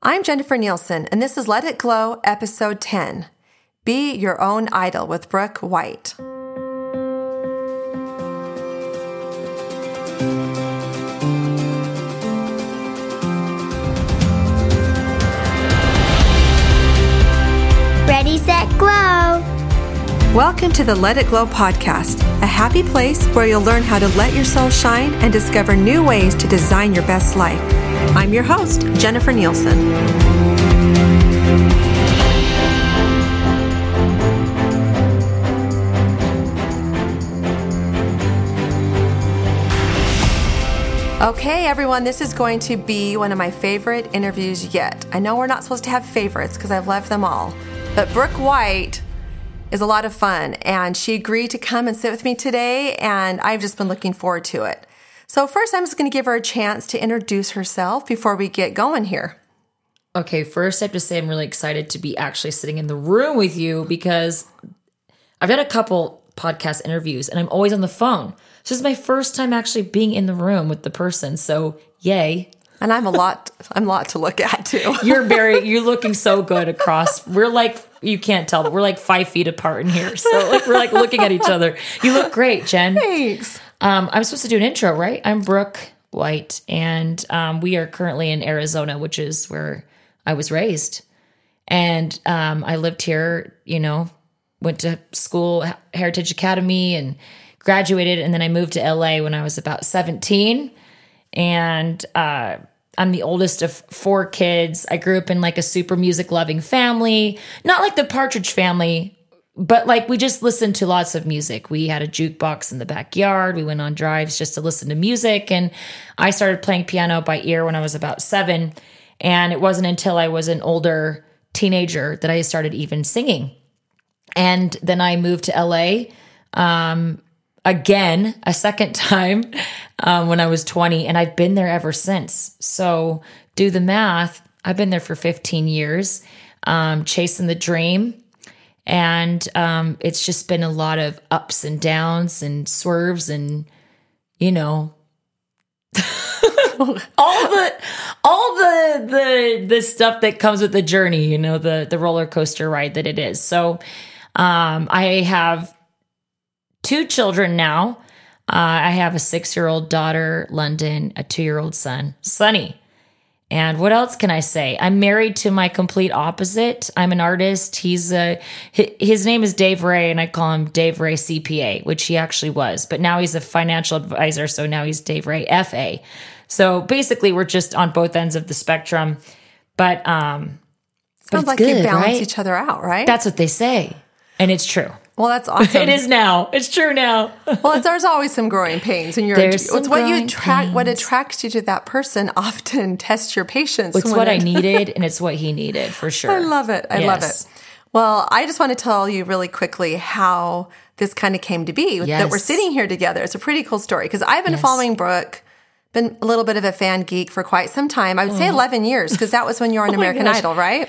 I'm Jennifer Nielson, and this is Let It Glow, Episode 10 Be Your Own Idol with Brooke White. Ready, set, glow. Welcome to the Let It Glow podcast, a happy place where you'll learn how to let your soul shine and discover new ways to design your best life. I'm your host, Jennifer Nielson. Okay, everyone, this is going to be one of my favorite interviews yet. I know we're not supposed to have favorites because I've loved them all, but Brooke White is a lot of fun, and she agreed to come and sit with me today, and I've just been looking forward to it. So, first, I'm just going to give her a chance to introduce herself before we get going here. Okay, first I have to say I'm really excited to be actually sitting in the room with you because I've done a couple podcast interviews and I'm always on the phone. So this is my first time actually being in the room with the person. So yay. And I'm a lot, I'm a lot to look at too. You're very, you're looking so good across. We're like, you can't tell, but we're like five feet apart in here. So like, we're like looking at each other. You look great, Jen. Thanks. Um, I'm supposed to do an intro, right? I'm Brooke White, and um, we are currently in Arizona, which is where I was raised. And um, I lived here, you know, went to school, Heritage Academy, and graduated. And then I moved to LA when I was about 17. And uh, I'm the oldest of four kids. I grew up in like a super music loving family, not like the Partridge family, but like we just listened to lots of music. We had a jukebox in the backyard. We went on drives just to listen to music. And I started playing piano by ear when I was about seven. And it wasn't until I was an older teenager that I started even singing. And then I moved to LA um, again, a second time um, when I was 20. And I've been there ever since. So do the math. I've been there for 15 years, um, chasing the dream. And um, it's just been a lot of ups and downs and swerves and, you know, all the all the the the stuff that comes with the journey you know the the roller coaster ride that it is. So um i have two children now. Uh, i have a six year old daughter london a two year old son sunny and what else can I say? I'm married to my complete opposite. I'm an artist. He's a his name is Dave Ray, and I call him Dave Ray CPA, which he actually was, but now he's a financial advisor, so now he's Dave Ray FA. So basically, we're just on both ends of the spectrum. But um, Sounds like good, you balance right? each other out, right? that's what they say, and it's true. Well, that's awesome. It is now. It's true now. Well, it's, there's always some growing pains, and you're There's it's what you attract. What attracts you to that person often tests your patience. It's what I needed, and it's what he needed for sure. I love it. I love it. Well, I just want to tell you really quickly how this kind of came to be that we're sitting here together. It's a pretty cool story because I've been following Brooke, been a little bit of a fan geek for quite some time. I would say mm-hmm. 11 years because that was when you were on Oh American gosh. Idol, right?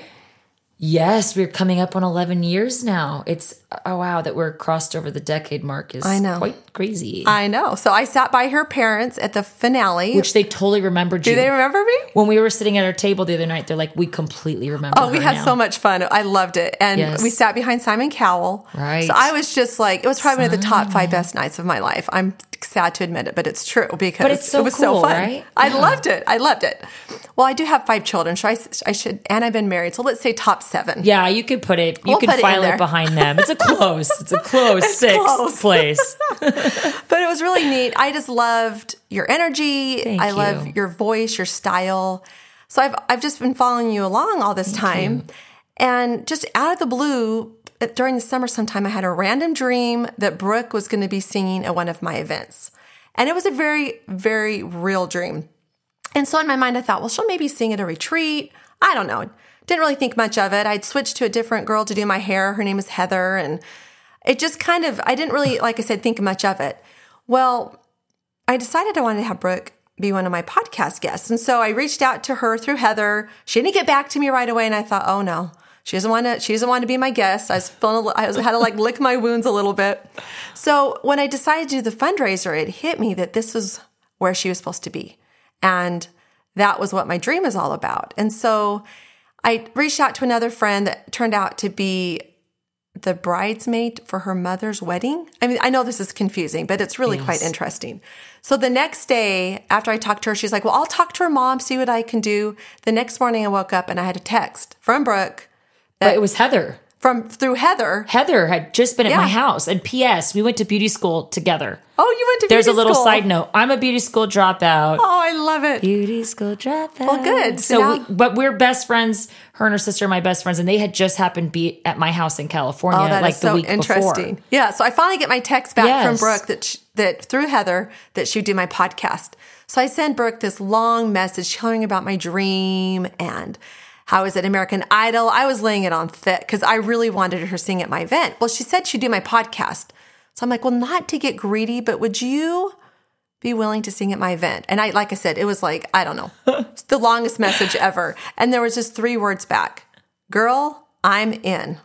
Yes, we're coming up on 11 years now. It's oh wow that we're crossed over the decade mark is I know. quite crazy. I know. So I sat by her parents at the finale. Which they totally remembered you. Do they remember me? when we were sitting at our table the other night, they're like, "We completely remember." Oh, we her had now." so much fun. I loved it. And Yes. we sat behind Simon Cowell. Right. So I was just like, it was probably one of the top five best nights of my life. I'm sad to admit it, but it's true because But it's so it was so fun. right? I Yeah. loved it. I loved it. Well, I do have five children, so I, I should, and I've been married. So let's say top seven. Yeah, you could put it. You We'll could put it file it behind them. It's a close. It's a close sixth close. place. But it was really neat. I just loved your energy. Thank I love your voice, your style. So I've I've just been following you along all this time. And just out of the blue, during the summer sometime I had a random dream that Brooke was going to be singing at one of my events. And it was a very very real dream. And so in my mind I thought, well, she'll maybe sing at a retreat. I don't know. Didn't really think much of it. I'd switched to a different girl to do my hair. Her name is Heather and it just kind of I didn't really like I said think much of it. Well, I decided I wanted to have Brooke be one of my podcast guests. And so I reached out to her through Heather. She didn't get back to me right away. And I thought, oh no, she doesn't want to, she doesn't want to be my guest. I was feeling, a I was, had to like lick my wounds a little bit. So when I decided to do the fundraiser, it hit me that this was where she was supposed to be. And that was what my dream is all about. And so I reached out to another friend that turned out to be the bridesmaid for her mother's wedding. I mean, I know this is confusing, but it's really quite interesting. So the next day after I talked to her, she's like, Well, I'll talk to her mom, see what I can do. The next morning I woke up and I had a text from Brooke But it was Heather. From through Heather. Heather had just been at my house. And P.S. We went to beauty school together. Oh, you went to beauty school. There's a little school. side note. I'm a beauty school dropout. Oh, I love it. Beauty school dropout. Well, good. So So, now- we, but we're best friends. Her and her sister are my best friends, and they had just happened to be at my house in California, Oh, that is like the so week interesting. before. Yeah, so I finally get my text back from Brooke that sh that through Heather that she would do my podcast. So I send Brooke this long message telling about my dream and how I was at American Idol. I was laying it on thick because I really wanted her to sing at my event. Well, she said she'd do my podcast. So I'm like, well, not to get greedy, but would you be willing to sing at my event? And I, like I said, it was like, I don't know, the longest message ever. And there was just three words back Girl, I'm in.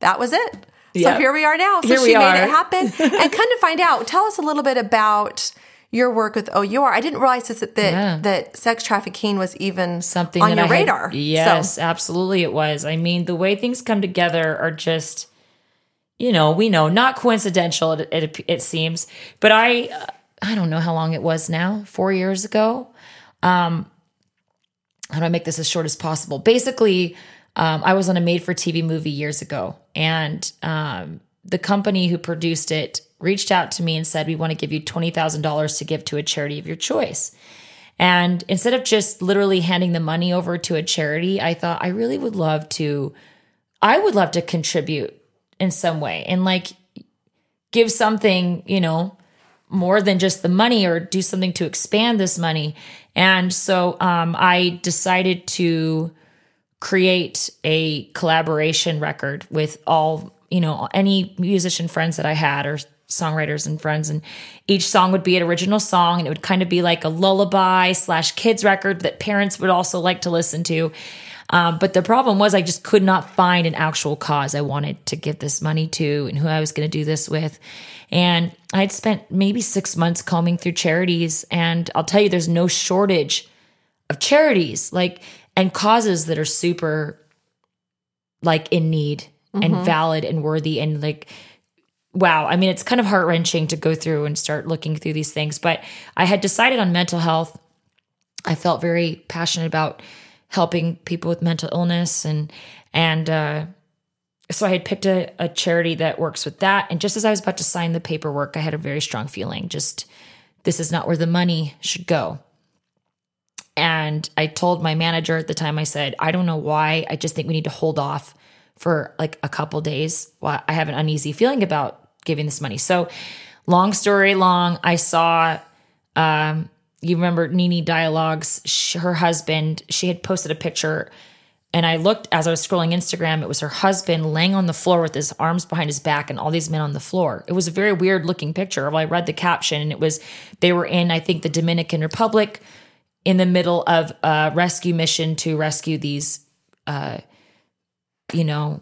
That was it. So here we are now. So Here she we made it happen. and kind of find out, tell us a little bit about your work with OUR. I didn't realize this, that, that, Yeah. that sex trafficking was even Something on your I had- radar. yes, So, absolutely, it was. I mean, the way things come together are just, you know, we know not coincidental. It, it, it seems, but I, uh, I don't know how long it was now. Four years ago. Um, how do I make this as short as possible? Basically, um, I was on a made-for-TV movie years ago, and um, the company who produced it reached out to me and said, "We want to give you twenty thousand dollars to give to a charity of your choice." And instead of just literally handing the money over to a charity, I thought I really would love to, I would love to contribute in some way and like give something, you know, more than just the money or do something to expand this money. And so um, I decided to create a collaboration record with all, you know, any musician friends that I had or songwriters and friends. And each song would be an original song and it would kind of be like a lullaby slash kids record that parents would also like to listen to. Um, but the problem was I just could not find an actual cause I wanted to give this money to and who I was going to do this with. And I had spent maybe six months combing through charities. And I'll tell you, there's no shortage of charities like and causes that are super like in need and valid and worthy and like wow. I mean it's kind of heart-wrenching to go through and start looking through these things but i had decided on mental health. I felt very passionate about helping people with mental illness and and uh so i had picked a, a charity that works with that. And just as i was about to sign the paperwork i had a very strong feeling just this is not where the money should go. And I told my manager at the time, I said, I don't know why. I just think we need to hold off for like a couple days. Well, I have an uneasy feeling about giving this money. So, long story long, I saw, um, you remember NieNie Dialogues, sh- her husband, she had posted a picture. And I looked as I was scrolling Instagram, it was her husband laying on the floor with his arms behind his back and all these men on the floor. It was a very weird looking picture. Well, I read the caption and it was, they were in, I think, the Dominican Republic in the middle of a rescue mission to rescue these uh you know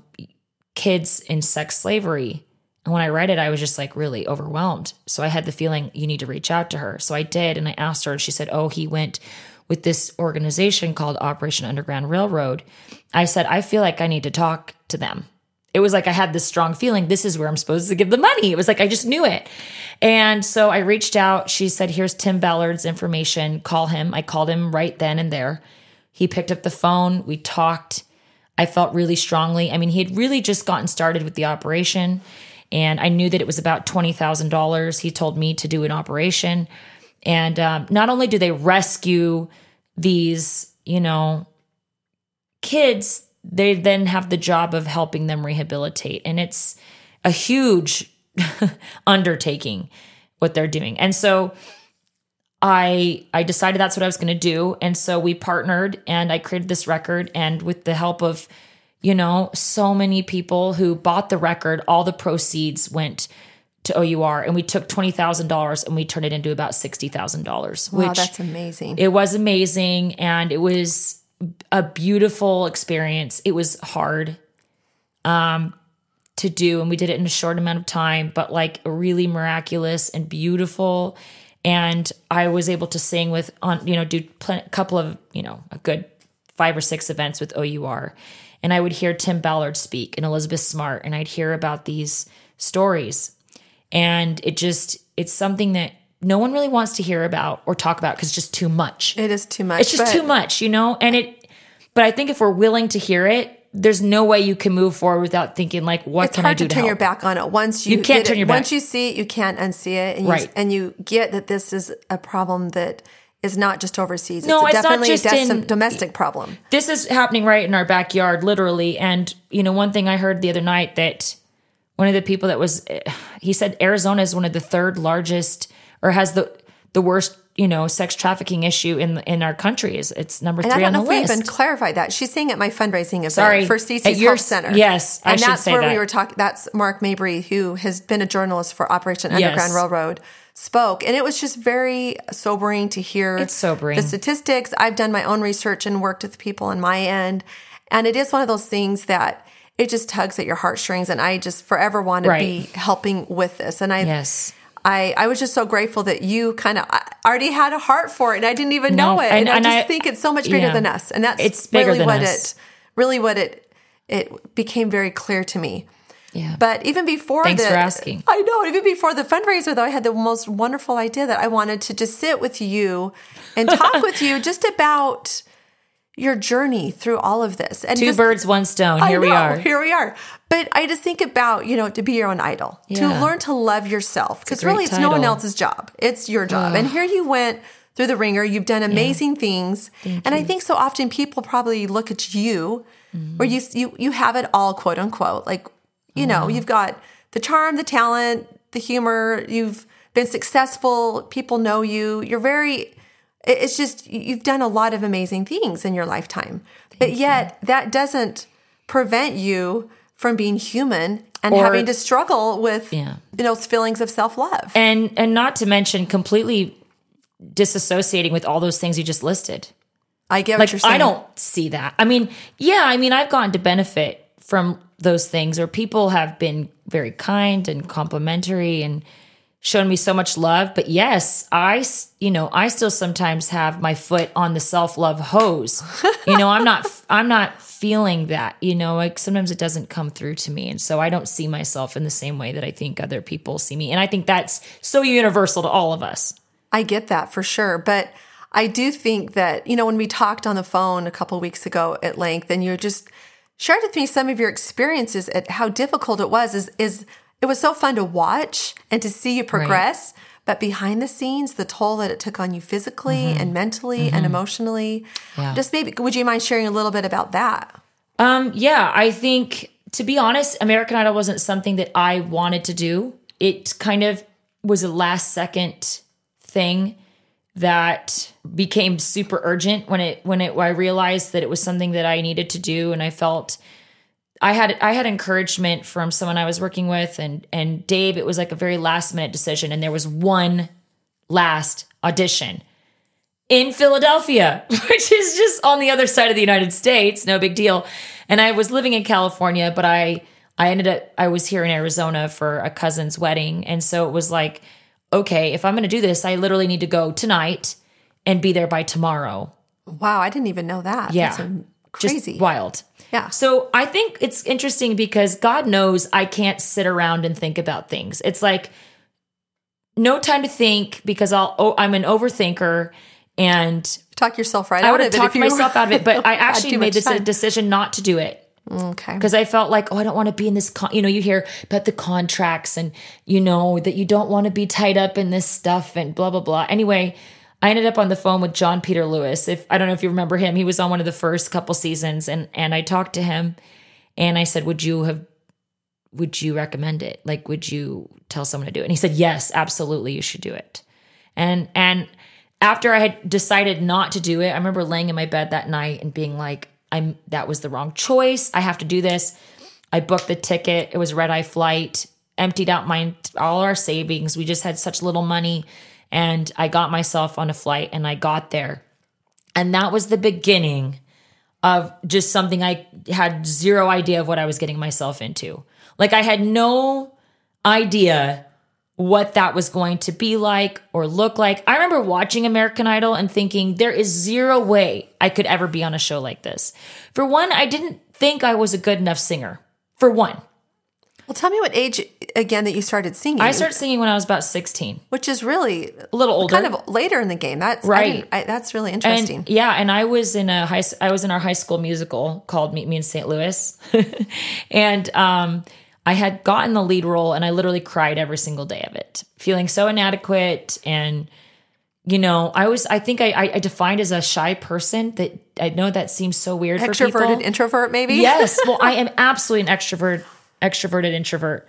kids in sex slavery and when i read it i was just like really overwhelmed so i had the feeling you need to reach out to her so i did and i asked her and she said oh he went with this organization called operation underground railroad i said i feel like i need to talk to them it was like I had this strong feeling this is where I'm supposed to give the money. It was like I just knew it. And so I reached out. She said, Here's Tim Ballard's information. Call him. I called him right then and there. He picked up the phone. We talked. I felt really strongly. I mean, he had really just gotten started with the operation, and I knew that it was about $20,000. He told me to do an operation. And um, not only do they rescue these, you know, kids, they then have the job of helping them rehabilitate. And it's a huge undertaking what they're doing. And so I I decided that's what I was going to do. And so we partnered and I created this record. And with the help of you know so many people who bought the record all the proceeds went to OUR and we took $20,000 and we turned it into about $60,000 wow, which that's amazing. it was amazing. And it was a beautiful experience. It was hard um to do. And we did it in a short amount of time, but like really miraculous and beautiful and I was able to sing with on you know do a couple of you know a good five or six events with OUR, and I would hear Tim Ballard speak and Elizabeth Smart, and I'd hear about these stories, and it just it's something that no one really wants to hear about or talk about because it's just too much. It is too much. It's just too much, you know, and it. But I think if we're willing to hear it, there's no way you can move forward without thinking like, what it's can I do to to turn help? your back on it once you, You can't turn it- your back. Once you see it, you can't unsee it, and you, Right. and you get that this is a problem that is not just overseas. No, it's, it's not definitely just a des- in- domestic problem. this is happening right in our backyard, literally. And you know, one thing I heard the other night that one of the people that was, eh, he said Arizona is one of the third largest, or has the the worst, you know, sex trafficking issue in in our country. Is it's number And I three don't know if we even clarified that. She's saying at my fundraising event Sorry, for CeCe's Hope Center. yes, I and should that's say where that. we were talking. That's Mark Mabry, who has been a journalist for Operation Underground Yes. Railroad, spoke, and it was just very sobering to hear. It's sobering. the statistics. I've done my own research and worked with people on my end, and it is one of those things that it just tugs at your heartstrings, and I just forever want to Right. be helping with this, and I. yes. I, I was just so grateful that you kind of already had a heart for it and I didn't even No, know it. and- And, and I just I- think it's so much bigger yeah. than us. And that's It's bigger really than what us. it really what it it became very clear to me. Yeah. But even before Thanks the, for asking. I know, even before the fundraiser though, I had the most wonderful idea that I wanted to just sit with you and talk with you just about your journey through all of this. And Two just- birds, one stone. Here we are. Here we are. But I just think about, you know, to be your own idol, to learn to love yourself. Because really, it's no one else's job. It's your job. And here you went through the ringer. You've done amazing things. and I think so often people probably look at you where mm-hmm. you, you, you have it all, quote unquote. Like, you know, you've got the charm, the talent, the humor. You've been successful. People know you. You're very, it's just you've done a lot of amazing things in your lifetime but yet that doesn't prevent you from being human and Or- having to struggle with Yeah. you know feelings of self-love and and not to mention completely disassociating with all those things you just listed. i get what like you're saying I don't see that. I mean, yeah, I mean, I've gotten to benefit from those things, or people have been very kind and complimentary and shown me so much love. But yes, I, you know, I still sometimes have my foot on the self love hose. you know, I'm not, I'm not feeling that. You know, like sometimes it doesn't come through to me, and so I don't see myself in the same way that I think other people see me. And I think that's so universal to all of us. I get that for sure. But I do think that, you know, when we talked on the phone a couple of weeks ago at length and you just shared with me some of your experiences at how difficult it was is is it was so fun to watch and to see you progress. But behind the scenes, the toll that it took on you physically and mentally and emotionally. Yeah. Just maybe would you mind sharing a little bit about that? Um, yeah, I think to be honest, American Idol wasn't something that I wanted to do. It kind of was a last second thing that became super urgent when it when it I realized that it was something that I needed to do and I felt I had I had encouragement from someone I was working with and and Dave it was like a very last minute decision and there was one last audition in Philadelphia, which is just on the other side of the United States, no big deal. And I was living in California, but I I ended up I was here in Arizona for a cousin's wedding, and so it was like, okay, if I'm going to do this, I literally need to go tonight and be there by tomorrow. Wow, I didn't even know that. Yeah. That's um, Just crazy. wild. Yeah. So I think it's interesting because God knows I can't sit around and think about things. It's like no time to think because I'll oh, I'm an overthinker and Talk yourself right I out would of it. talked if you myself out of it, but I actually made this time. decision not to do it Okay. because I felt like, oh, I don't want to be in this. Con-, you know, you hear about the contracts and you know that you don't want to be tied up in this stuff and blah blah blah. Anyway, I ended up on the phone with Jon Peter Lewis. If I don't know if you remember him, he was on one of the first couple seasons, and and I talked to him, and I said, would you have, would you recommend it? Like, would you tell someone to do it? And he said, yes, absolutely, you should do it. And and after I had decided not to do it, I remember laying in my bed that night and being like, I'm that was the wrong choice. I have to do this. I booked the ticket. It was red eye flight. Emptied out my all our savings. We just had such little money and I got myself on a flight and I got there. And that was the beginning of just something I had zero idea of what I was getting myself into. Like I had no idea what that was going to be like or look like. I remember watching American Idol and thinking there is zero way I could ever be on a show like this. For one, I didn't think I was a good enough singer. For one, Well, tell me what age again that you started singing. I started singing when I was about 16, which is really a little older. kind of later in the game. That's Right. didn't- I, that's really and interesting. yeah, and I was in a high I was in our high school musical called Meet Me in St. Louis. and um I had gotten the lead role and I literally cried every single day of it, feeling so inadequate and you know, I was I think I I, I defined as a shy person that I know that seems so weird for people. Extroverted introvert, maybe. yes. Well, I am absolutely an extrovert, extroverted introvert.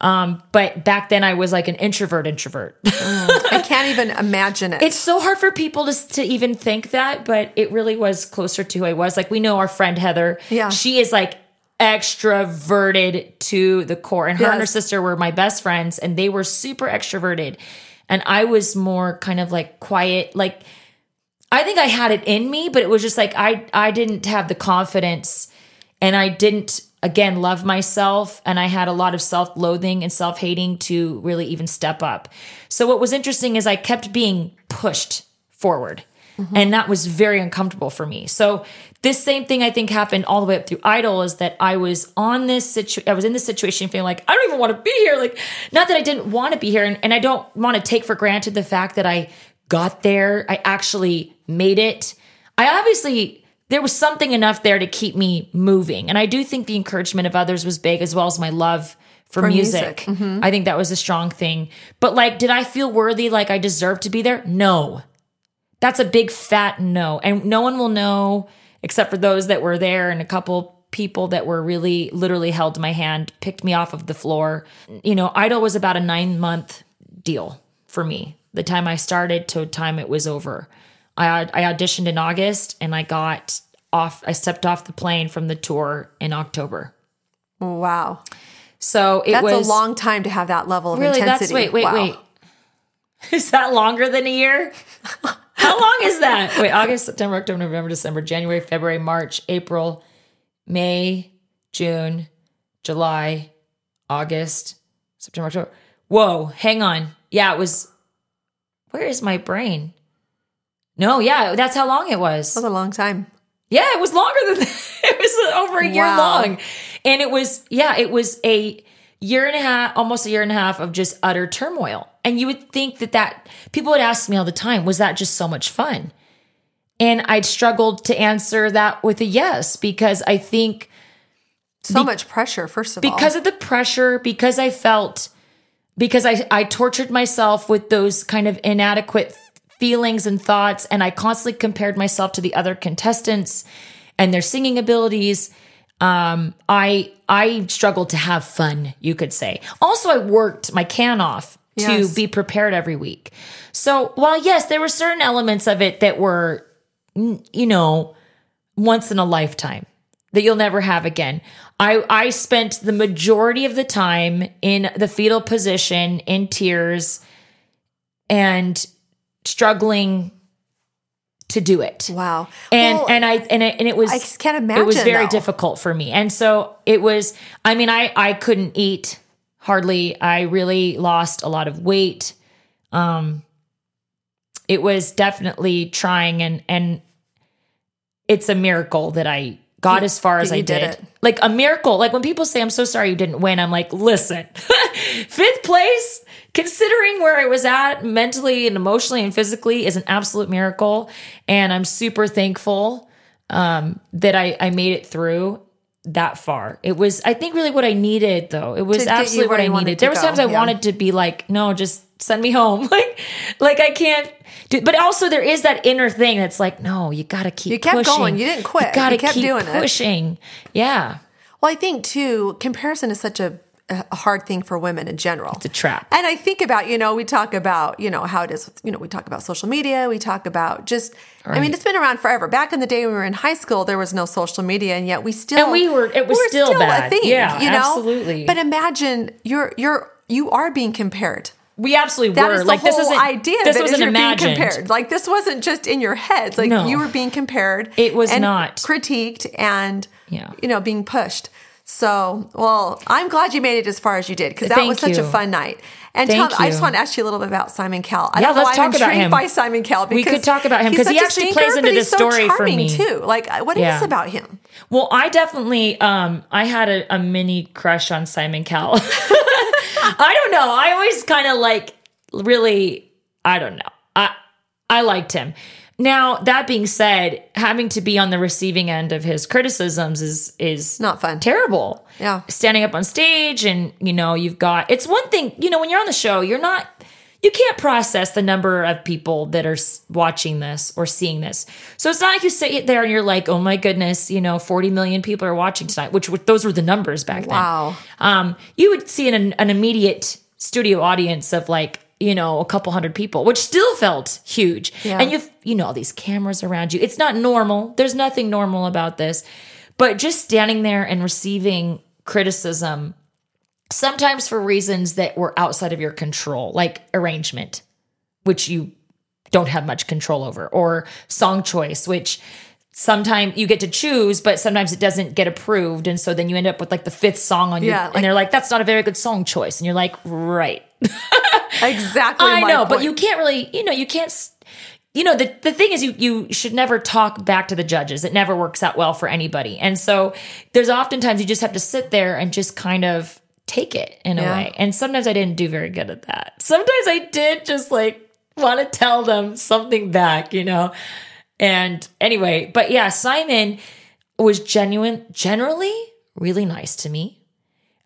Um, but back then I was like an introvert introvert. I can't even imagine it. it's so hard for people to, to even think that, but it really was closer to who I was. Like we know our friend Heather. Yeah. She is like extroverted to the core. And her and her sister were my best friends and they were super extroverted. And I was more kind of like quiet, like I think I had it in me, but it was just like I I didn't have the confidence and I didn't again love myself and I had a lot of self-loathing and self-hating to really even step up. So what was interesting is I kept being pushed forward. Mm-hmm. And that was very uncomfortable for me. So this same thing I think happened all the way up through Idol is that I was on this situation I was in this situation feeling like I don't even want to be here. Like not that I didn't want to be here and, and I don't want to take for granted the fact that I got there. I actually made it. I obviously there was something enough there to keep me moving. And I do think the encouragement of others was big as well as my love for, music. music. Mm-hmm. I think that was a strong thing. But like did I feel worthy like I deserved to be there? No. That's a big fat no. And no one will know except for those that were there and a couple people that were really literally held my hand, picked me off of the floor. You know, Idol was about a 9 month deal for me. The time I started to the time it was over. I I auditioned in August and I got off I stepped off the plane from the tour in October. wow. So it That's was a long time to have that level of Really, intensity. that's wait, wait, Wow. wait. Is that longer than a year? How long is that? Wait, August, September, October, November, December, January, February, March, April, May, June, July, August, September, October. Whoa, hang on. Yeah, it was. Where is my brain? No, yeah, that's how long it was. That was a long time. Yeah, it was longer than that. It was over a year Wow. long. And it was, yeah, it was a year and a half, almost a year and a half of just utter turmoil. And you would think that that people would ask me all the time, was that just so much fun? And I'd struggled to answer that with a yes because I think So much pressure, first of all. because of the pressure, because I felt, because I, I tortured myself with those kind of inadequate feelings and thoughts, and I constantly compared myself to the other contestants and their singing abilities. Um, I I struggled to have fun, you could say. Also, I worked my can off to Yes. be prepared every week. So while yes, there were certain elements of it that were, you know, once in a lifetime that you'll never have again. I I spent the majority of the time in the fetal position in tears and struggling to do it. wow. And Well, and I and it, and it was I can't imagine it was very though. difficult for me. And so it was I mean I I couldn't eat hardly. I really lost a lot of weight. Um it was definitely trying and and it's a miracle that I got as far as I did did. Like a miracle. Like when people say I'm so sorry you didn't win, I'm like, "Listen. Fifth place considering where I was at mentally and emotionally and physically is an absolute miracle and I'm super thankful um that I I made it through that far. It was I think really what I needed though. It was To get you absolutely what I needed. There was times I yeah. wanted to be like, "No, just send me home." Like like I can't do, but also there is that inner thing that's like, no, you got to keep You kept pushing. going. You didn't quit. You got to You kept keep doing it. pushing. Yeah. Well, I think too, comparison is such a, a hard thing for women in general. It's a trap. And I think about, you know, we talk about, you know, how it is, you know, we talk about social media. We talk about just, I mean, it's been around forever. Back in the day when we were in high school, there was no social media, and yet we still, And we were- it was we're still bad. Yeah, you know? absolutely. But imagine you're, you're, you are being compared. We absolutely That were. is the like whole this isn't idea. This wasn't you're imagined. being compared. Like this wasn't just in your heads. Like No. you were being compared. It was and not. critiqued and Yeah. you know being pushed. So, well, I'm glad you made it as far as you did because that Thank was such you. a fun night. And Thank tell, I just want to ask you a little bit about Simon Cowell. I Yeah, don't know let's why I'm talk about him. by Simon Cowell We could talk about him, he's 'cause he actually stinker, plays into this so story for me. too. Like, what is Yeah. about him? Well, I definitely um I had a, a mini crush on Simon Cowell. I don't know. I always kind of like really I don't know. I I liked him. Now, that being said, having to be on the receiving end of his criticisms is is Not fun. terrible. Yeah. Standing up on stage and, you know, you've got it's one thing, you know, when you're on the show, you're not you can't process the number of people that are watching this or seeing this. So it's not like you sit there and you're like, "Oh my goodness, you know, 40 million people are watching tonight," which, which those were the numbers back Wow. then. Wow. Um, you would see an, an immediate studio audience of like, you know, a couple hundred people, which still felt huge. Yeah. And you've, you know, all these cameras around you. It's not normal. There's nothing normal about this. But just standing there and receiving criticism, sometimes for reasons that were outside of your control, like arrangement, which you don't have much control over, or song choice, which sometimes you get to choose, but sometimes it doesn't get approved. And so then you end up with like the fifth song on you. Yeah, like- and they're like, that's not a very good song choice. And you're like, right. Exactly. I know, but you can't really, you know, you can't. You know, the, the thing is, you, you should never talk back to the judges. It never works out well for anybody. And so there's oftentimes you just have to sit there and just kind of take it in a way. And sometimes I didn't do very good at that. Sometimes I did just like want to tell them something back, you know? And anyway, but yeah, Simon was genuine, generally really nice to me.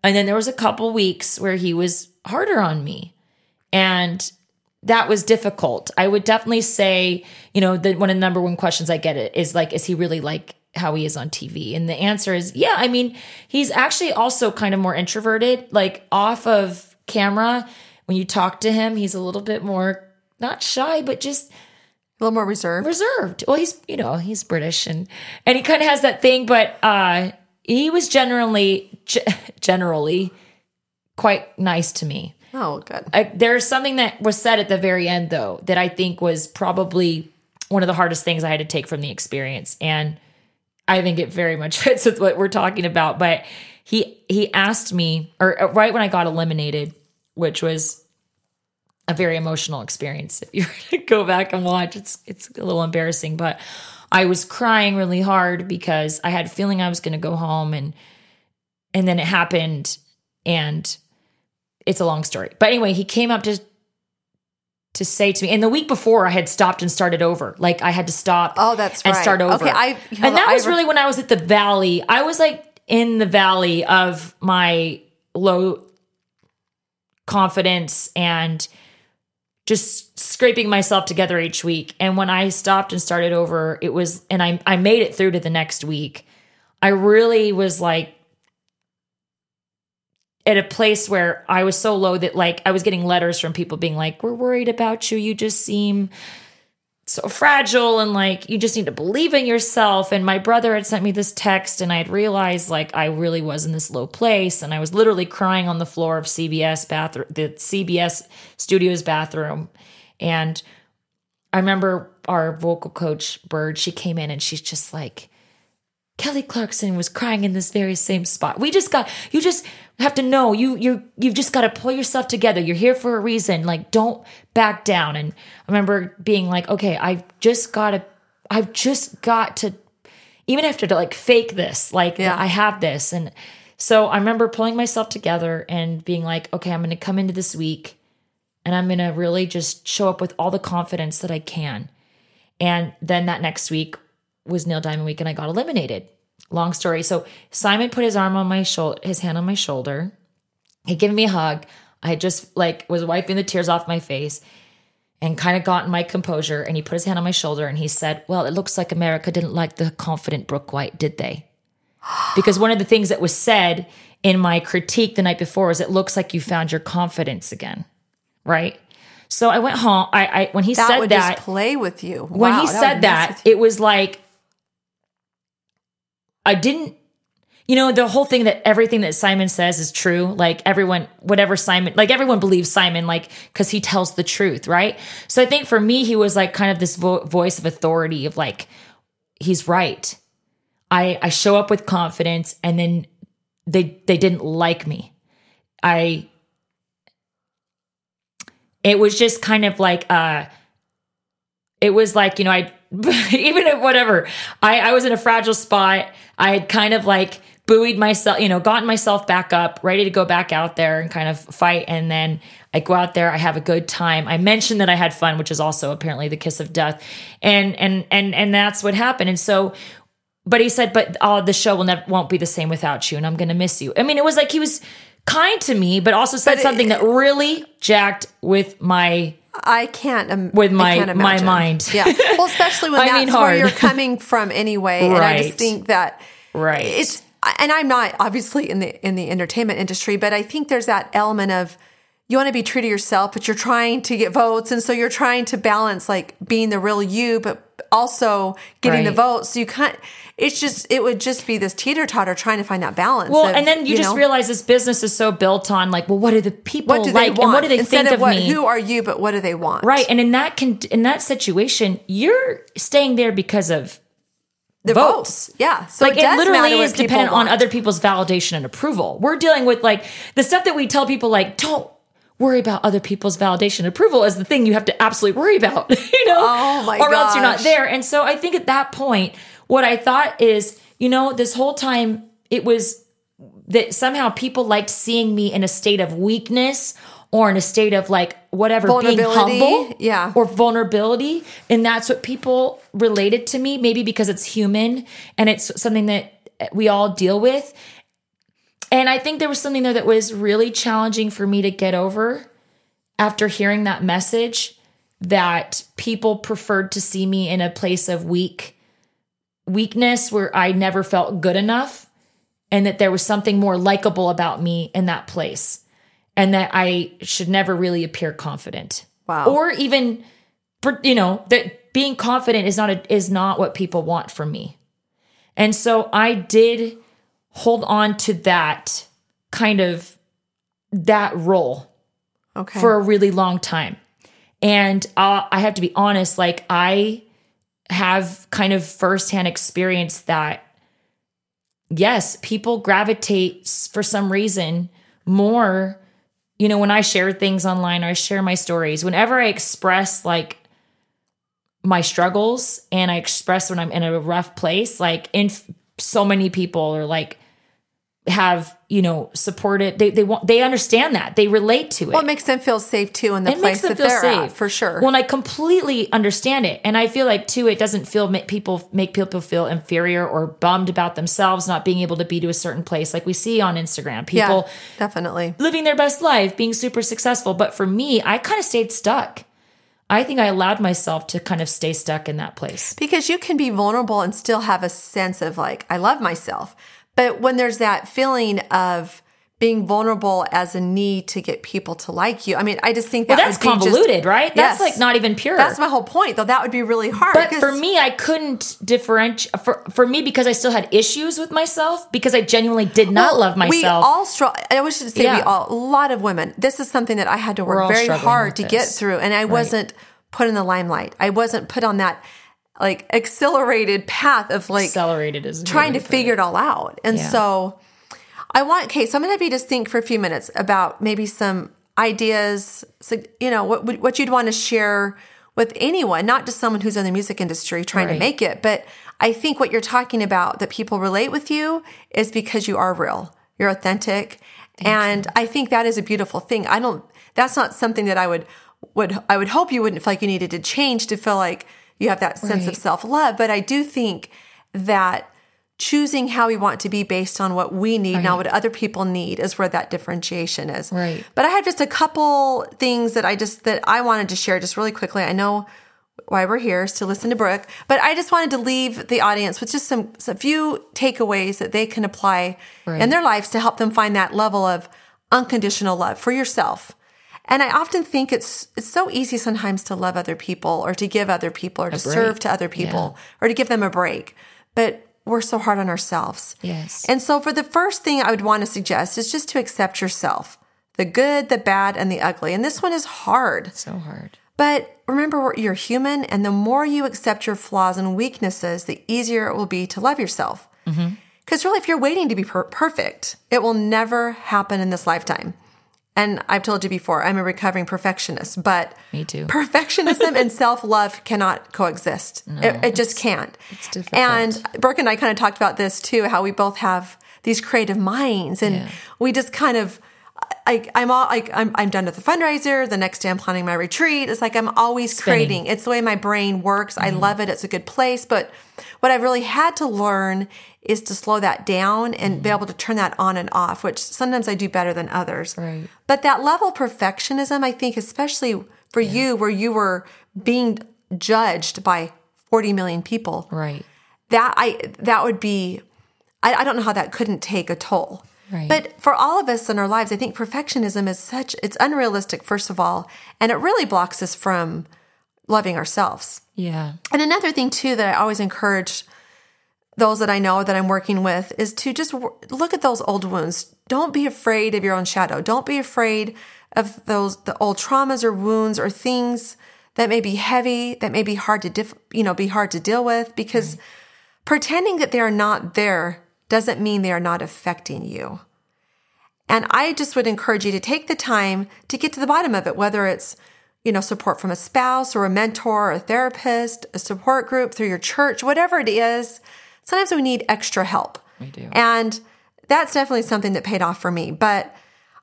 And then there was a couple weeks where he was harder on me. And that was difficult. I would definitely say, you know, the one of the number one questions I get is like, is he really like how he is on TV? And the answer is, yeah. I mean, he's actually also kind of more introverted. Like off of camera, when you talk to him, he's a little bit more not shy, but just a little more reserved. reserved. Well, he's you know he's British and and he kind of has that thing, but uh, he was generally ge- generally quite nice to me. Oh, good. I, there's something that was said at the very end though that I think was probably one of the hardest things I had to take from the experience, and I think it very much fits with what we're talking about. But he he asked me, or uh, right when I got eliminated, which was a very emotional experience. If you were to go back and watch, it's it's a little embarrassing, but I was crying really hard because I had a feeling I was going to go home, and and then it happened, and it's a long story. But anyway, he came up to to say to me, and the week before I had stopped and started over. Like I had to stop. Oh, that's and right. start over. Okay, I- and on, that I was re- really when I was at the valley. I was like in the valley of my low confidence and just scraping myself together each week. And when I stopped and started over, it was, and I, I made it through to the next week. I really was like at a place where I was so low that like I was getting letters from people being like, we're worried about you. You just seem so fragile and like you just need to believe in yourself. And my brother had sent me this text and I had realized like I really was in this low place and I was literally crying on the floor of CBS bathroom, the CBS studios bathroom. And I remember our vocal coach, Byrd, she came in and she's just like, Kelly Clarkson was crying in this very same spot. We just got you just have to know you you you've just got to pull yourself together. You're here for a reason. Like don't back down. And I remember being like, okay, I've just got to I've just got to even after to like fake this. Like Yeah. I have this. And so I remember pulling myself together and being like, okay, I'm going to come into this week and I'm going to really just show up with all the confidence that I can. And then that next week was Neil Diamond Week and I got eliminated. Long story. So Simon put his arm on my shoulder, his hand on my shoulder. He'd given me a hug. I just like was wiping the tears off my face and kind of gotten my composure. And he put his hand on my shoulder and he said, Well, it looks like America didn't like the confident Brooke White, did they? Because one of the things that was said in my critique the night before was it looks like you found your confidence again. Right. So I went home. I, I when he That said that play with you. when he said that, it was like I didn't you know the whole thing that everything that Simon says is true like everyone whatever Simon like everyone believes Simon like cuz he tells the truth right so I think for me he was like kind of this vo- voice of authority of like he's right I I show up with confidence and then they they didn't like me. I it was just kind of like uh it was like, you know, I even if whatever, I, I was in a fragile spot. I had kind of like buoyed myself, you know, gotten myself back up, ready to go back out there and kind of fight. And then I go out there, I have a good time. I mentioned that I had fun, which is also apparently the kiss of death. And and and and that's what happened. And so but he said, but oh, the show will never won't be the same without you, and I'm gonna miss you. I mean, it was like he was kind to me, but also said But it- something that really jacked with my I can't um, With my- can't my mind. Yeah, well, especially when I that's where you're coming from anyway. And I just think that Right. it's and I'm not obviously in the in the entertainment industry, but I think there's that element of you want to be true to yourself, but you're trying to get votes, and so you're trying to balance like being the real you, but also getting the Right. votes. So you can't. It's just it would just be this teeter totter trying to find that balance. Well, of, and then you, just know, realize this business is so built on like, well, what do the people what do like, they want and what do they instead think of, of what, me? Who are you? But what do they want? right, and in that con- in that situation, you're staying there because of the votes. votes. Yeah. So like it, it, literally is dependent on other people's validation and approval. We're dealing with like the stuff that we tell people like, don't worry about other people's validation and approval is the thing you have to absolutely worry about, you know, Oh my or else you're not there. And so I think at that point, what I thought is, you know, this whole time it was that somehow people liked seeing me in a state of weakness or in a state of like whatever being humble yeah. or vulnerability and that's what people related to me maybe because it's human and it's something that we all deal with and i think there was something there that was really challenging for me to get over after hearing that message that people preferred to see me in a place of weak weakness where i never felt good enough and that there was something more likable about me in that place and that I should never really appear confident. Wow. Or even you know, that being confident is not a, is not what people want from me. And so I did hold on to that kind of that role Okay. for a really long time. And uh, I have to be honest, like I have kind of firsthand experience that yes, people gravitate for some reason more. You know, when I share things online or I share my stories, whenever I express like my struggles and I express when I'm in a rough place, like in so many people are like have you know supported they they want they understand that they relate to it well, it makes them feel safe too in the it place makes them that feel they're safe at, for sure. Well, and I completely understand it, and I feel like too, it doesn't feel make people make people feel inferior or bummed about themselves not being able to be to a certain place, like we see on Instagram. People yeah, definitely. living their best life, being super successful. But for me, I kind of stayed stuck. I think I allowed myself to kind of stay stuck in that place. Because you can be vulnerable and still have a sense of like, I love myself. But when there's that feeling of being vulnerable as a need to get people to like you, I mean, I just think that Well, that's be just- convoluted, right? That's Yes. like not even pure. That's my whole point, though. That would be really hard. But for me, I couldn't differentiate for for me because I still had issues with myself because I genuinely did not Well, love myself. We all struggle. I wish to say we all. A lot of women. This is something that I had to work very hard to get through, and I wasn't put in the limelight. I wasn't put on that like accelerated path of like accelerated is trying to figure it. it all out. And Yeah. so I want, okay, so I'm going to have you just think for a few minutes about maybe some ideas, so, you know, what, what you'd want to share with anyone, not just someone who's in the music industry trying to make it. But I think what you're talking about that people relate with you is because you are real, you're authentic. and I think that is a beautiful thing. I don't, that's not something that I would, would, I would hope you wouldn't feel like you needed to change to feel like you have that sense of self love. But I do think that choosing how we want to be based on what we need, not what other people need, is where that differentiation is. Right. But I have just a couple things that I just that I wanted to share just really quickly. I know why we're here is to listen to Brooke, but I just wanted to leave the audience with just some a few takeaways that they can apply in their lives to help them find that level of unconditional love for yourself. And I often think it's it's so easy sometimes to love other people or to give other people or to break. serve to other people or to give them a break. But we're so hard on ourselves. Yes. And so for the first thing I would want to suggest is just to accept yourself. The good, the bad, and the ugly. And this one is hard. so hard. But remember, you're human, and the more you accept your flaws and weaknesses, the easier it will be to love yourself. Mm-hmm. Because really, if you're waiting to be per- perfect, it will never happen in this lifetime. And I've told you before, I'm a recovering perfectionist, but Me too. perfectionism and self love cannot coexist. it, it just can't. it's difficult. And Brooke and I kind of talked about this too, how we both have these creative minds, and Yeah. we just kind of. I, I'm all like I'm, I'm done with the fundraiser. The next day, I'm planning my retreat. It's like I'm always Spinning. creating. It's the way my brain works. I mm-hmm. love it. It's a good place. But what I've really had to learn is to slow that down and be mm-hmm. able to turn that on and off, which sometimes I do better than others. Right. But that level of perfectionism, I think, especially for you, where you were being judged by 40 million people, Right. that I that would be I, I don't know how that couldn't take a toll. Right. But for all of us in our lives, I think perfectionism is such it's unrealistic, first of all, and it really blocks us from loving ourselves. Yeah. And another thing too that I always encourage those that I know that I'm working with is to just w- look at those old wounds. Don't be afraid of your own shadow. Don't be afraid of those the old traumas or wounds or things that may be heavy, that may be hard to dif- you know, be hard to deal with because pretending that they are not there doesn't mean they are not affecting you. And I just would encourage you to take the time to get to the bottom of it, whether it's, you know, support from a spouse or a mentor or a therapist, a support group through your church, whatever it is. Sometimes we need extra help. We do. And that's definitely something that paid off for me. But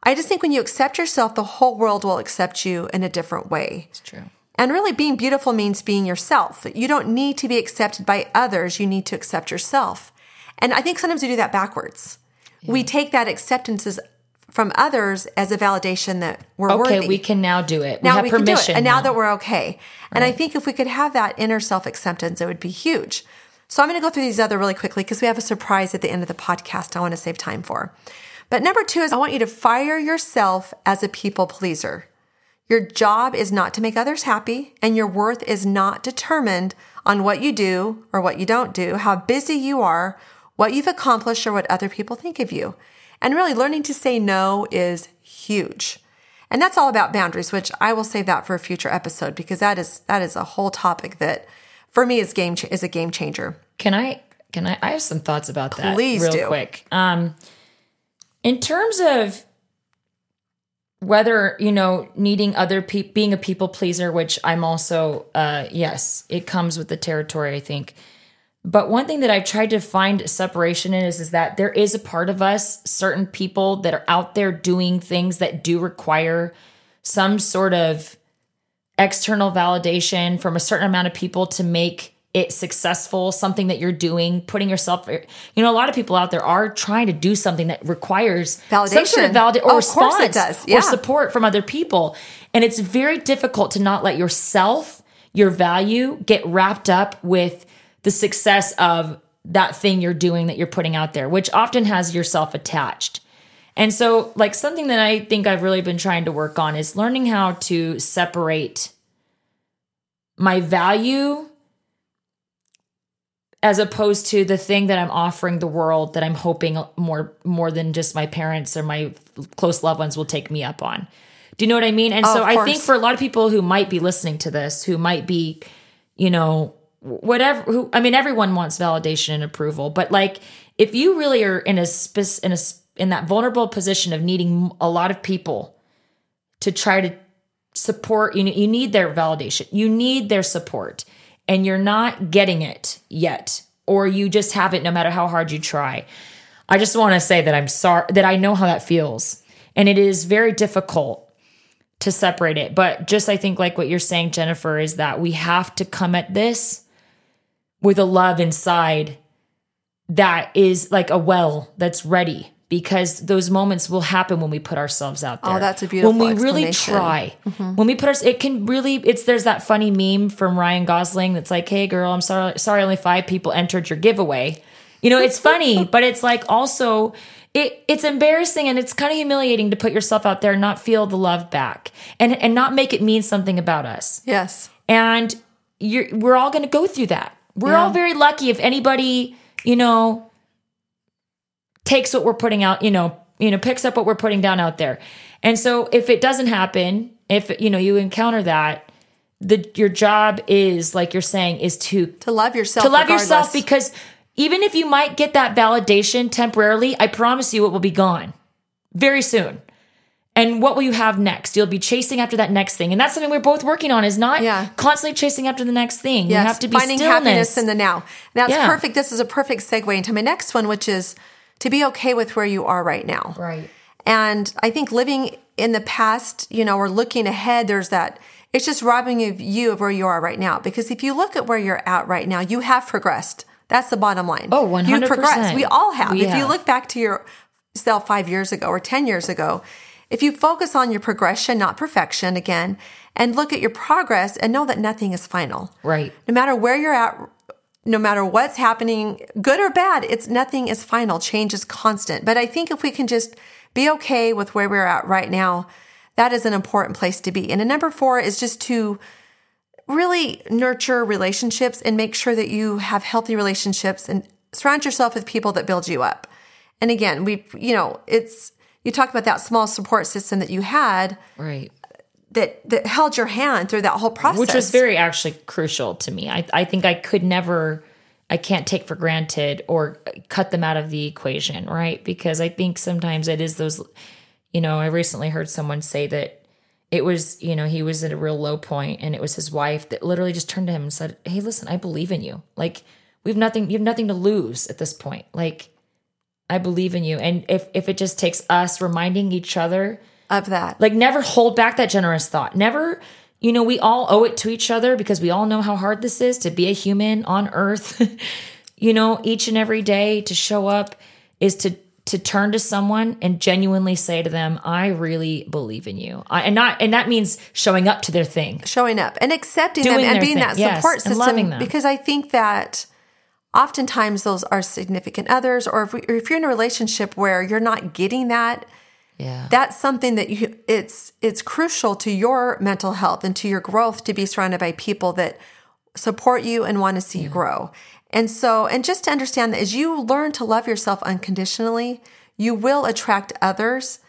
I just think when you accept yourself, the whole world will accept you in a different way. It's true. And really, being beautiful means being yourself. You don't need to be accepted by others, you need to accept yourself. And I think sometimes we do that backwards. We take that acceptance as, from others as a validation that we're Okay, worthy. Okay, we can now do it. We now have we permission. can do it. And now, that we're okay. And I think if we could have that inner self acceptance, it would be huge. So I'm going to go through these other really quickly because we have a surprise at the end of the podcast I want to save time for. But number two is I want you to fire yourself as a people pleaser. Your job is not to make others happy, and your worth is not determined on what you do or what you don't do, how busy you are, what you've accomplished, or what other people think of you. And really, learning to say no is huge. And that's all about boundaries, which I will save that for a future episode because that is that is a whole topic that for me is game is a game changer. Can I? Can I? I have some thoughts about that. Please real do. quick. Um, in terms of whether you know needing other people, being a people pleaser, which I'm also, uh, yes, it comes with the territory. I think. But one thing that I've tried to find separation in is, is that there is a part of us, certain people that are out there doing things that do require some sort of external validation from a certain amount of people to make it successful, something that you're doing, putting yourself, you know, a lot of people out there are trying to do something that requires some sort Validation. of validation Oh, or it response does. Yeah. or support from other people. And it's very difficult to not let yourself, your value get wrapped up with the success of that thing you're doing that you're putting out there, which often has yourself attached. And so, like, something that I think I've really been trying to work on is learning how to separate my value as opposed to the thing that I'm offering the world that I'm hoping more more than just my parents or my close loved ones will take me up on. Do you know what I mean? And Oh, so I think for a lot of people who might be listening to this, who might be, you know, whatever who I mean everyone wants validation and approval, but like if you really are in a spec- in a s- in that vulnerable position of needing a lot of people to try to support you you need their validation you need their support and you're not getting it yet or you just have it no matter how hard you try. I just want to say that i'm sorry that i know how that feels and it is very difficult to separate it but just i think like what you're saying jennifer is that we have to come at this with a love inside that is like a well that's ready because those moments will happen when we put ourselves out there. Oh, that's a beautiful When we really explanation. Mm-hmm. try, when we put our, it can really. It's there's that funny meme from Ryan Gosling that's like, "Hey, girl, I'm sorry, sorry, only five people entered your giveaway." You know, it's funny, but it's like also it it's embarrassing and it's kind of humiliating to put yourself out there and not feel the love back and and not make it mean something about us Yes. and you're we're all going to go through that. We're Yeah. all very lucky if anybody, you know, takes what we're putting out, you know, you know, picks up what we're putting down out there. And so if it doesn't happen, if you know, you encounter that, the your job is like you're saying is to To love yourself. to love yourself because Even if you might get that validation temporarily, I promise you it will be gone very soon. And what will you have next? You'll be chasing after that next thing. And that's something we're both working on is not Yeah. constantly chasing after the next thing. You have to be finding stillness. happiness in the now. That's Yeah. perfect. This is a perfect segue into my next one, which is to be okay with where you are right now. Right. And I think living in the past, you know, or looking ahead, there's that. It's just robbing of you of where you are right now. Because if you look at where you're at right now, you have progressed. That's the bottom line. Oh, 100%. You progressed. We all have. We if you look back to yourself five years ago or 10 years ago, if you focus on your progression, not perfection again, and look at your progress and know that nothing is final Right. no matter where you're at no matter what's happening good or bad it's nothing is final. Change is constant. But i think if we can just be okay with where we're at right now that is an important place to be. And then number four is just to really nurture relationships and make sure that you have healthy relationships and surround yourself with people that build you up. And again we you know it's you talked about that small support system that you had. Right. That that held your hand through that whole process Which was very actually crucial to me. I, I think I could never, I can't take for granted or cut them out of the equation, right? Because I think sometimes it is those, you know, I recently heard someone say that it was, you know, he was at a real low point and it was his wife that literally just turned to him and said, Hey, listen, I believe in you. Like, we've nothing, you have nothing to lose at this point. Like, I believe in you. And if, if it just takes us reminding each other, of that like never hold back that generous thought. Never, you know, we all owe it to each other because we all know how hard this is to be a human on earth. you know, each and every day to show up is to to turn to someone and genuinely say to them, "I really believe in you." I, and not and that means showing up to their thing. showing up and accepting them and being thing, that yes, support and system loving them. because I think that oftentimes those are significant others or if, we, or if you're in a relationship where you're not getting that Yeah. that's something that you it's it's crucial to your mental health and to your growth to be surrounded by people that support you and want to see you mm. grow. And so and just to understand that as you learn to love yourself unconditionally, you will attract others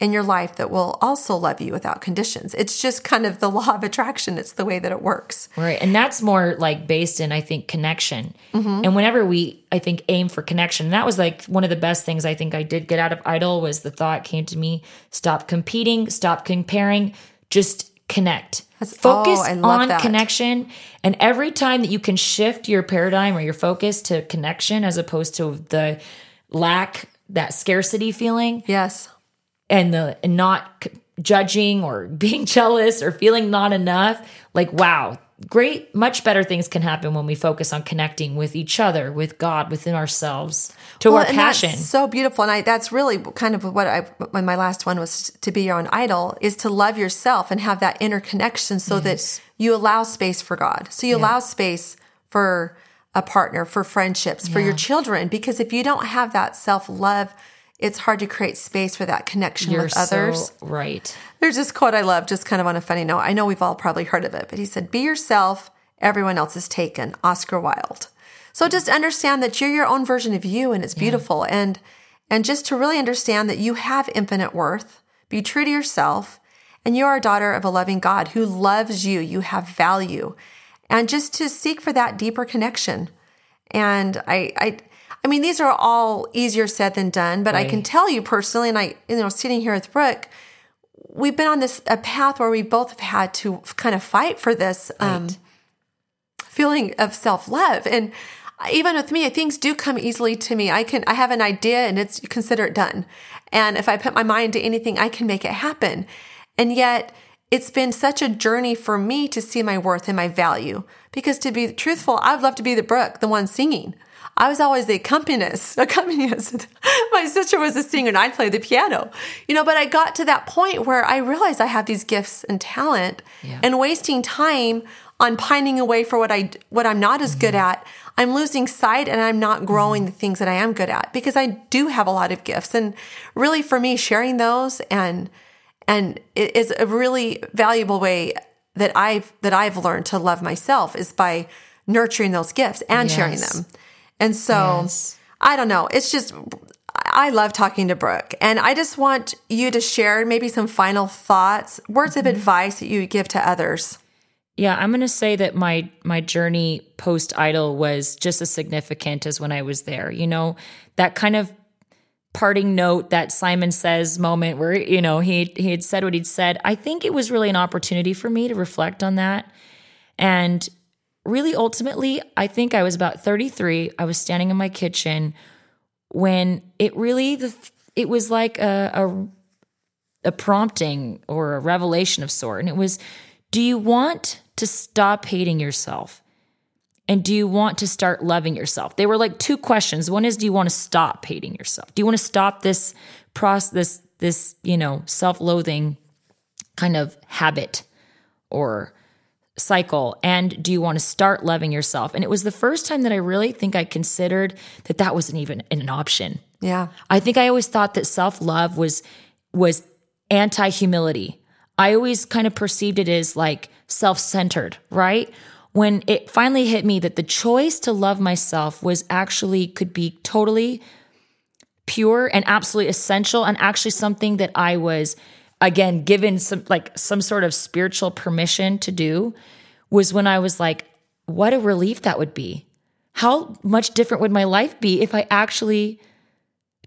in your life that will also love you without conditions. It's just kind of the law of attraction. It's the way that it works. Right. And that's more like based in, I think, connection. Mm-hmm. And whenever we, I think, aim for connection, that was like one of the best things I think I did get out of Idol was the thought came to me stop competing, stop comparing, just connect. Focus oh, on that. connection. And every time that you can shift your paradigm or your focus to connection as opposed to the lack, that scarcity feeling, Yes. And the and not judging or being jealous or feeling not enough like wow great much better things can happen when we focus on connecting with each other with god within ourselves to Well, our and passion That's so beautiful, and I, that's really kind of what I. When my last one was to be your own idol, is to love yourself and have that inner connection, so that you allow space for God. So you allow space for a partner, for friendships, for your children. Because if you don't have that self love, it's hard to create space for that connection you're with others. so right There's this quote I love, just kind of on a funny note. I know we've all probably heard of it, but he said, Be yourself, everyone else is taken. Oscar Wilde. So just understand that you're your own version of you and it's beautiful. And and just to really understand that you have infinite worth, be true to yourself, and you are a daughter of a loving God who loves you. You have value. And just to seek for that deeper connection. And I I I mean, these are all easier said than done, but I can tell you personally, and I, you know, sitting here with Brooke, we've been on this a path where we both have had to kind of fight for this um, feeling of self love. And even with me, things do come easily to me. I can I have an idea and it's consider it done. And if I put my mind to anything, I can make it happen. And yet it's been such a journey for me to see my worth and my value. Because to be truthful, I'd love to be the Brooke, the one singing. I was always the accompanist. Accompanist. My sister was a singer and I'd play the piano. You know, but I got to that point where I realized I have these gifts and talent Yeah. and wasting time on pining away for what I what I'm not as mm-hmm. good at. I'm losing sight and I'm not growing mm-hmm. the things that I am good at because I do have a lot of gifts and really for me sharing those and and it is a really valuable way that I've that I've learned to love myself is by nurturing those gifts and sharing them. And so Yes. I don't know. It's just I love talking to Brooke, and I just want you to share maybe some final thoughts, words Mm-hmm. of advice that you would give to others. Yeah, I'm going to say that my my journey post idol was just as significant as when I was there. You know, that kind of parting note that Simon says moment where you know he he had said what he'd said. I think it was really an opportunity for me to reflect on that. And really ultimately, I think I was about 33. I was standing in my kitchen when it really the it was like a, a a prompting or a revelation of sort and it was do you want to stop hating yourself? And do you want to start loving yourself? They were like two questions. One is do you want to stop hating yourself? Do you want to stop this process this this, you know, self-loathing kind of habit or cycle and do you want to start loving yourself? And it was the first time that I really think I considered that that wasn't even an option. Yeah. I think I always thought that self-love was was anti-humility. I always kind of perceived it as like self centered, right? When it finally hit me that the choice to love myself was actually could be totally pure and absolutely essential and actually something that I was again given some like some sort of spiritual permission to do was when I was like what a relief that would be. How much different would my life be if I actually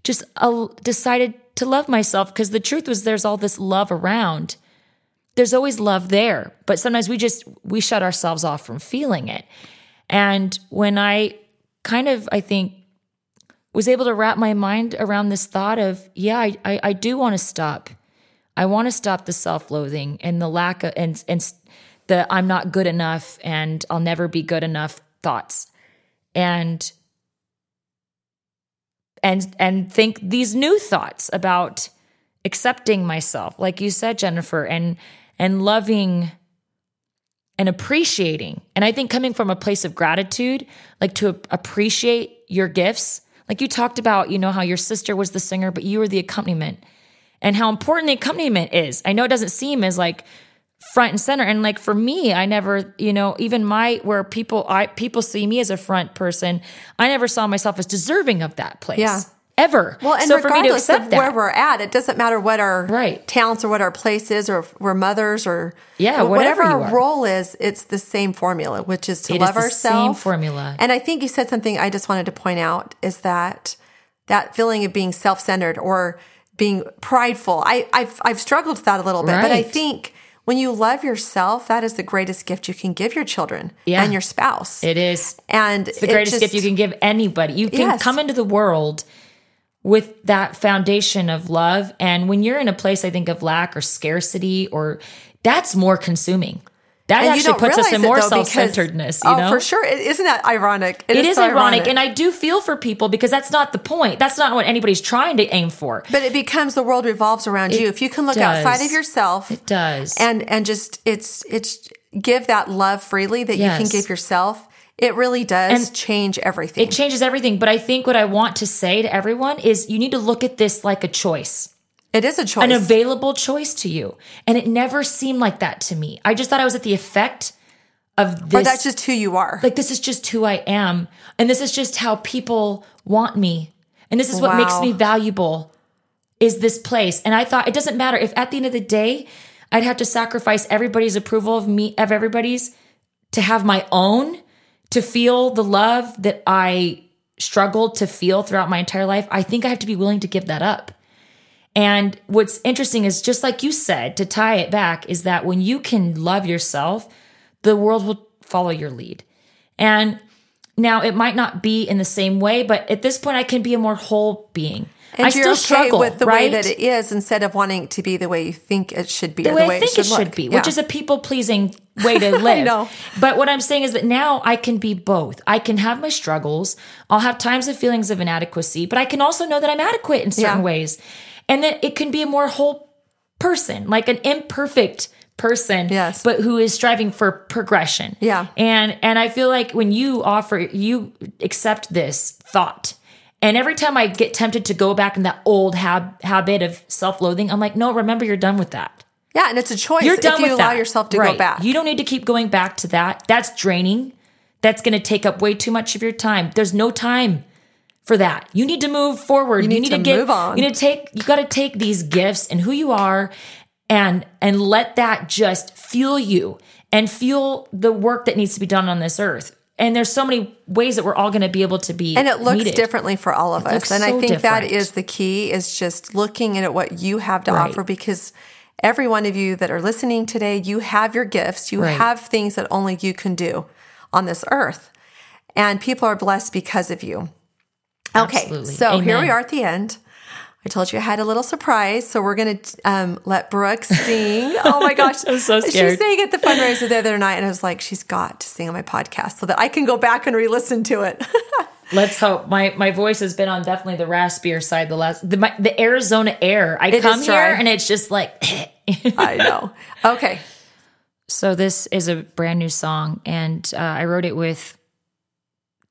just uh, decided to love myself because the truth was there's all this love around there's always love there, but sometimes we just we shut ourselves off from feeling it. And when I kind of I think was able to wrap my mind around this thought of, yeah, I, I, I do want to stop. I want to stop the self-loathing and the lack of and and the I'm not good enough and I'll never be good enough thoughts. And and and think these new thoughts about accepting myself like you said Jennifer and and loving and appreciating. And I think coming from a place of gratitude, like to appreciate your gifts. Like you talked about, you know, how your sister was the singer, but you were the accompaniment and how important the accompaniment is. I know it doesn't seem as like front and center. And like for me, I never, you know, even my where people I people see me as a front person, I never saw myself as deserving of that place. Yeah ever. Well, and so regardless of that, where we're at, it doesn't matter what our right. talents or what our place is, or we're mothers or yeah, whatever, whatever our role is. It's the same formula, which is to it love is ourselves. Same formula. And I think you said something I just wanted to point out is that that feeling of being self centered or being prideful. I, have I've struggled with that a little bit, right. but I think. When you love yourself, that is the greatest gift you can give your children yeah. and your spouse. It is. And it's the greatest just, gift you can give anybody. You can yes. come into the world with that foundation of love. And when you're in a place, I think, of lack or scarcity, or that's more consuming. That and actually puts us in more self centeredness. You oh, know, for sure. Isn't that ironic? it, it is, so ironic. ironic. And I do feel for people because that's not the point. That's not what anybody's trying to aim for. But it becomes the world revolves around it you. If you can look does. outside of yourself, it does. And and just it's it's give that love freely that yes. you can give yourself. It really does and change everything. It changes everything. But I think what I want to say to everyone is you need to look at this like a choice. It is a choice. An available choice to you. And it never seemed like that to me. I just thought I was at the effect of this. Or that's just who you are. Like, this is just who I am. And this is just how people want me. And this is what wow. makes me valuable is this place. And I thought it doesn't matter if at the end of the day, I'd have to sacrifice everybody's approval of me, of everybody's to have my own to feel the love that I struggled to feel throughout my entire life, I think I have to be willing to give that up. And what's interesting is just like you said, to tie it back, is that when you can love yourself, the world will follow your lead. And now it might not be in the same way, but at this point, I can be a more whole being. And I you're still okay struggle with the right? way that it is instead of wanting to be the way you think it should be the or way, the way I think it should, it should be, Yeah. which is a people pleasing way to live. But what I'm saying is that now I can be both. I can have my struggles. I'll have times of feelings of inadequacy, but I can also know that I'm adequate in certain Yeah. ways. And that it can be a more whole person, like an imperfect person, Yes. but who is striving for progression. Yeah. And and I feel like when you offer you accept this thought and every time I get tempted to go back in that old hab- habit of self-loathing, I'm like, no, remember you're done with that. yeah, and it's a choice You're if done you with allow that. yourself to Right. go back. You don't need to keep going back to that. That's draining. That's going to take up way too much of your time. There's no time for that. You need to move forward. You need need, to to, get. move on. You need to take. You got to take these gifts and who you are, and and let that just fuel you and fuel the work that needs to be done on this earth. And there's so many ways that we're all going to be able to be. And it looks needed. differently for all of us. looks And I think that different. is the key is just looking at what you have to Right. offer because every one of you that are listening today, you have your gifts. You Right. have things that only you can do on this earth. And people are blessed because of you. Okay. Absolutely. So here we are at the end. I told you I had a little surprise, so we're gonna um, let Brooke sing. Oh my gosh, I'm so scared. She sang at the fundraiser the other night, and I was like, she's got to sing on my podcast so that I can go back and re-listen to it. Let's hope. My my voice has been on definitely the raspier side the last the, my, the Arizona air. I It come here and it's just like I know. Okay. So this is a brand new song, and uh, I wrote it with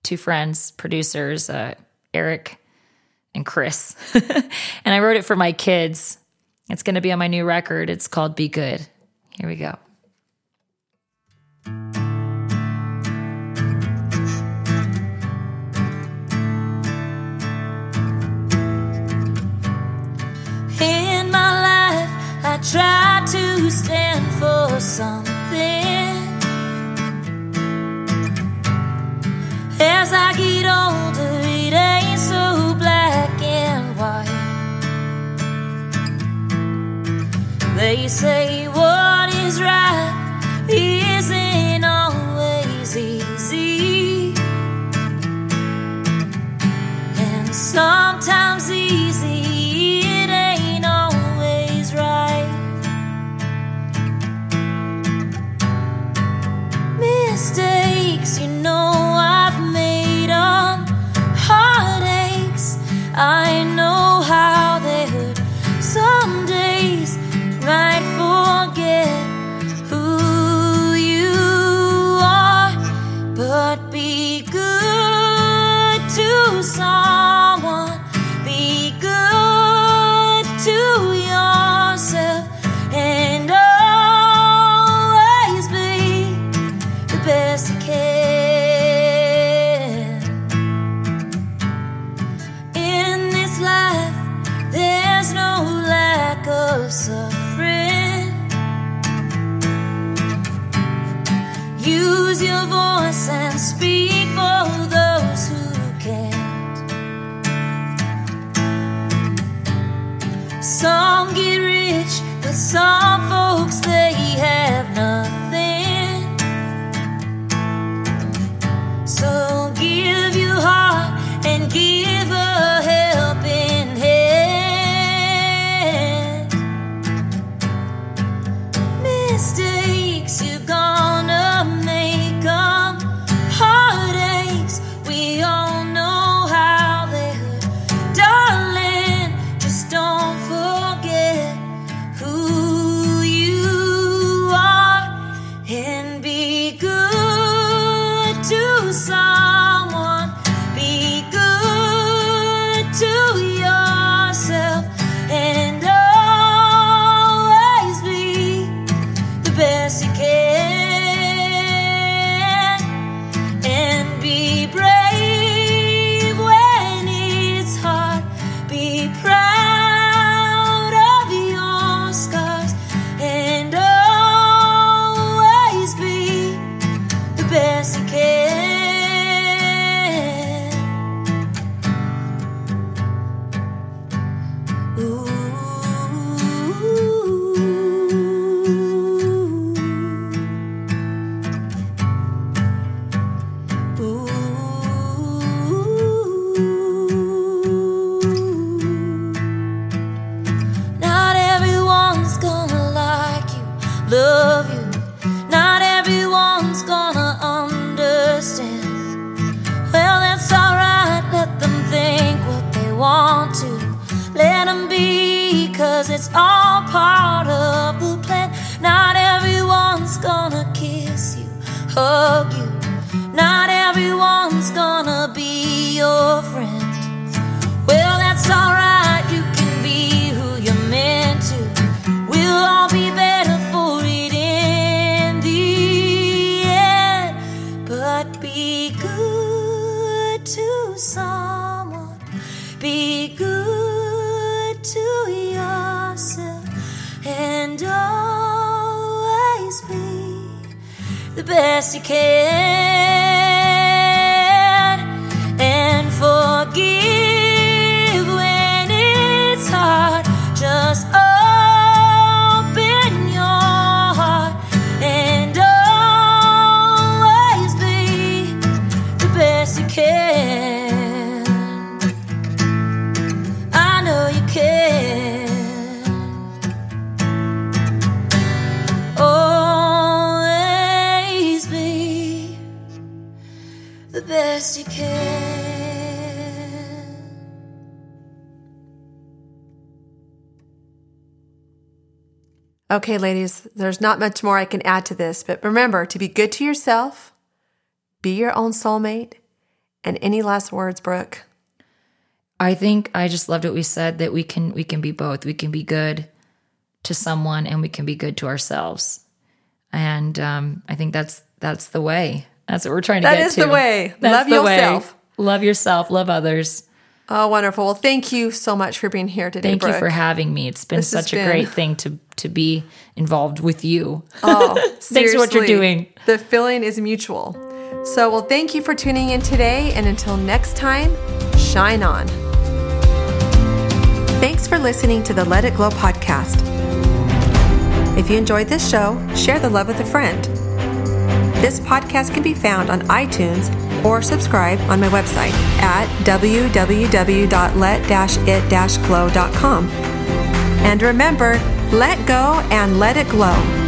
two friends, producers, uh, Eric and Chris, and I wrote it for my kids. It's going to be on my new record. It's called "Be Good." Here we go. In my life, I try to stand for something. As I get older, They say what is right isn't always easy. And sometimes best you can. Okay, ladies, there's not much more I can add to this, but remember to be good to yourself, be your own soulmate, and any last words, Brooke? I think I just loved what we said that we can we can be both. We can be good to someone and we can be good to ourselves. And um, I think that's that's the way. That's what we're trying to That get is to. the way. That's Love the way. yourself. Love yourself. Love others. Oh, wonderful. Well, thank you so much for being here today, Thank Brooke. you for having me. It's been This such a been- great thing to to be involved with you. Oh, Thanks for what you're doing. The feeling is mutual. So, well, thank you for tuning in today. And until next time, shine on. Thanks for listening to the Let It Glow podcast. If you enjoyed this show, share the love with a friend. This podcast can be found on iTunes or subscribe on my website at www.let-it-glow.com. And remember, let go and let it glow.